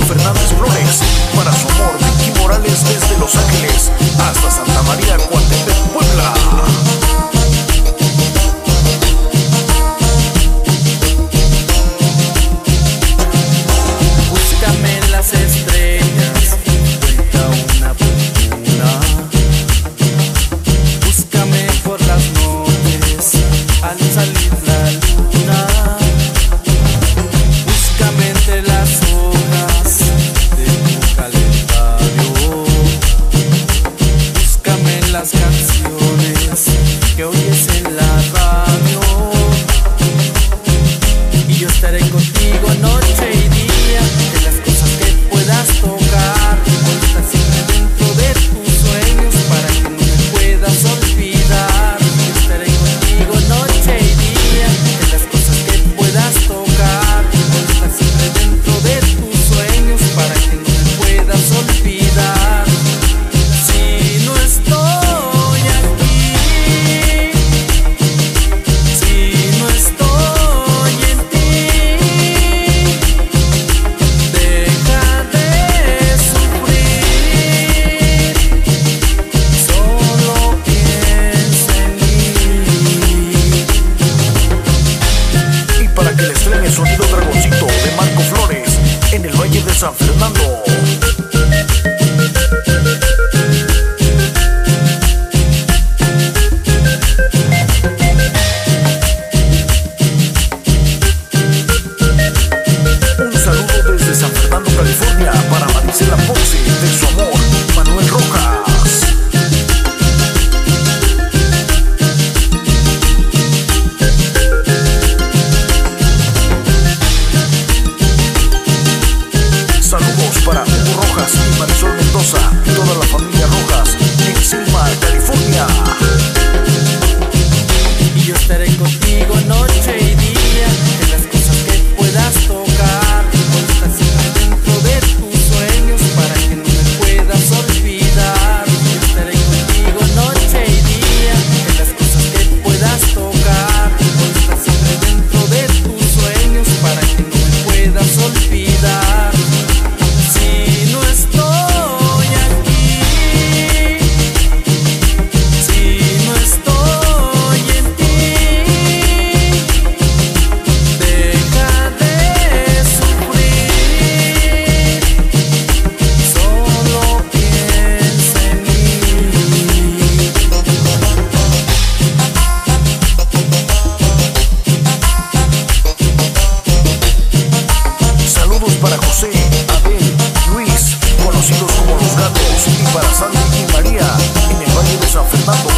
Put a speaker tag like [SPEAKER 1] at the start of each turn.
[SPEAKER 1] Fernández Flores. Para su amor, Vicky Morales desde Los Ángeles hasta Santa María, Coatepec, Puebla.
[SPEAKER 2] Búscame en las estrellas, cuenta una fortuna. Búscame por las noches al salir.
[SPEAKER 1] this something. I'm cosa mambo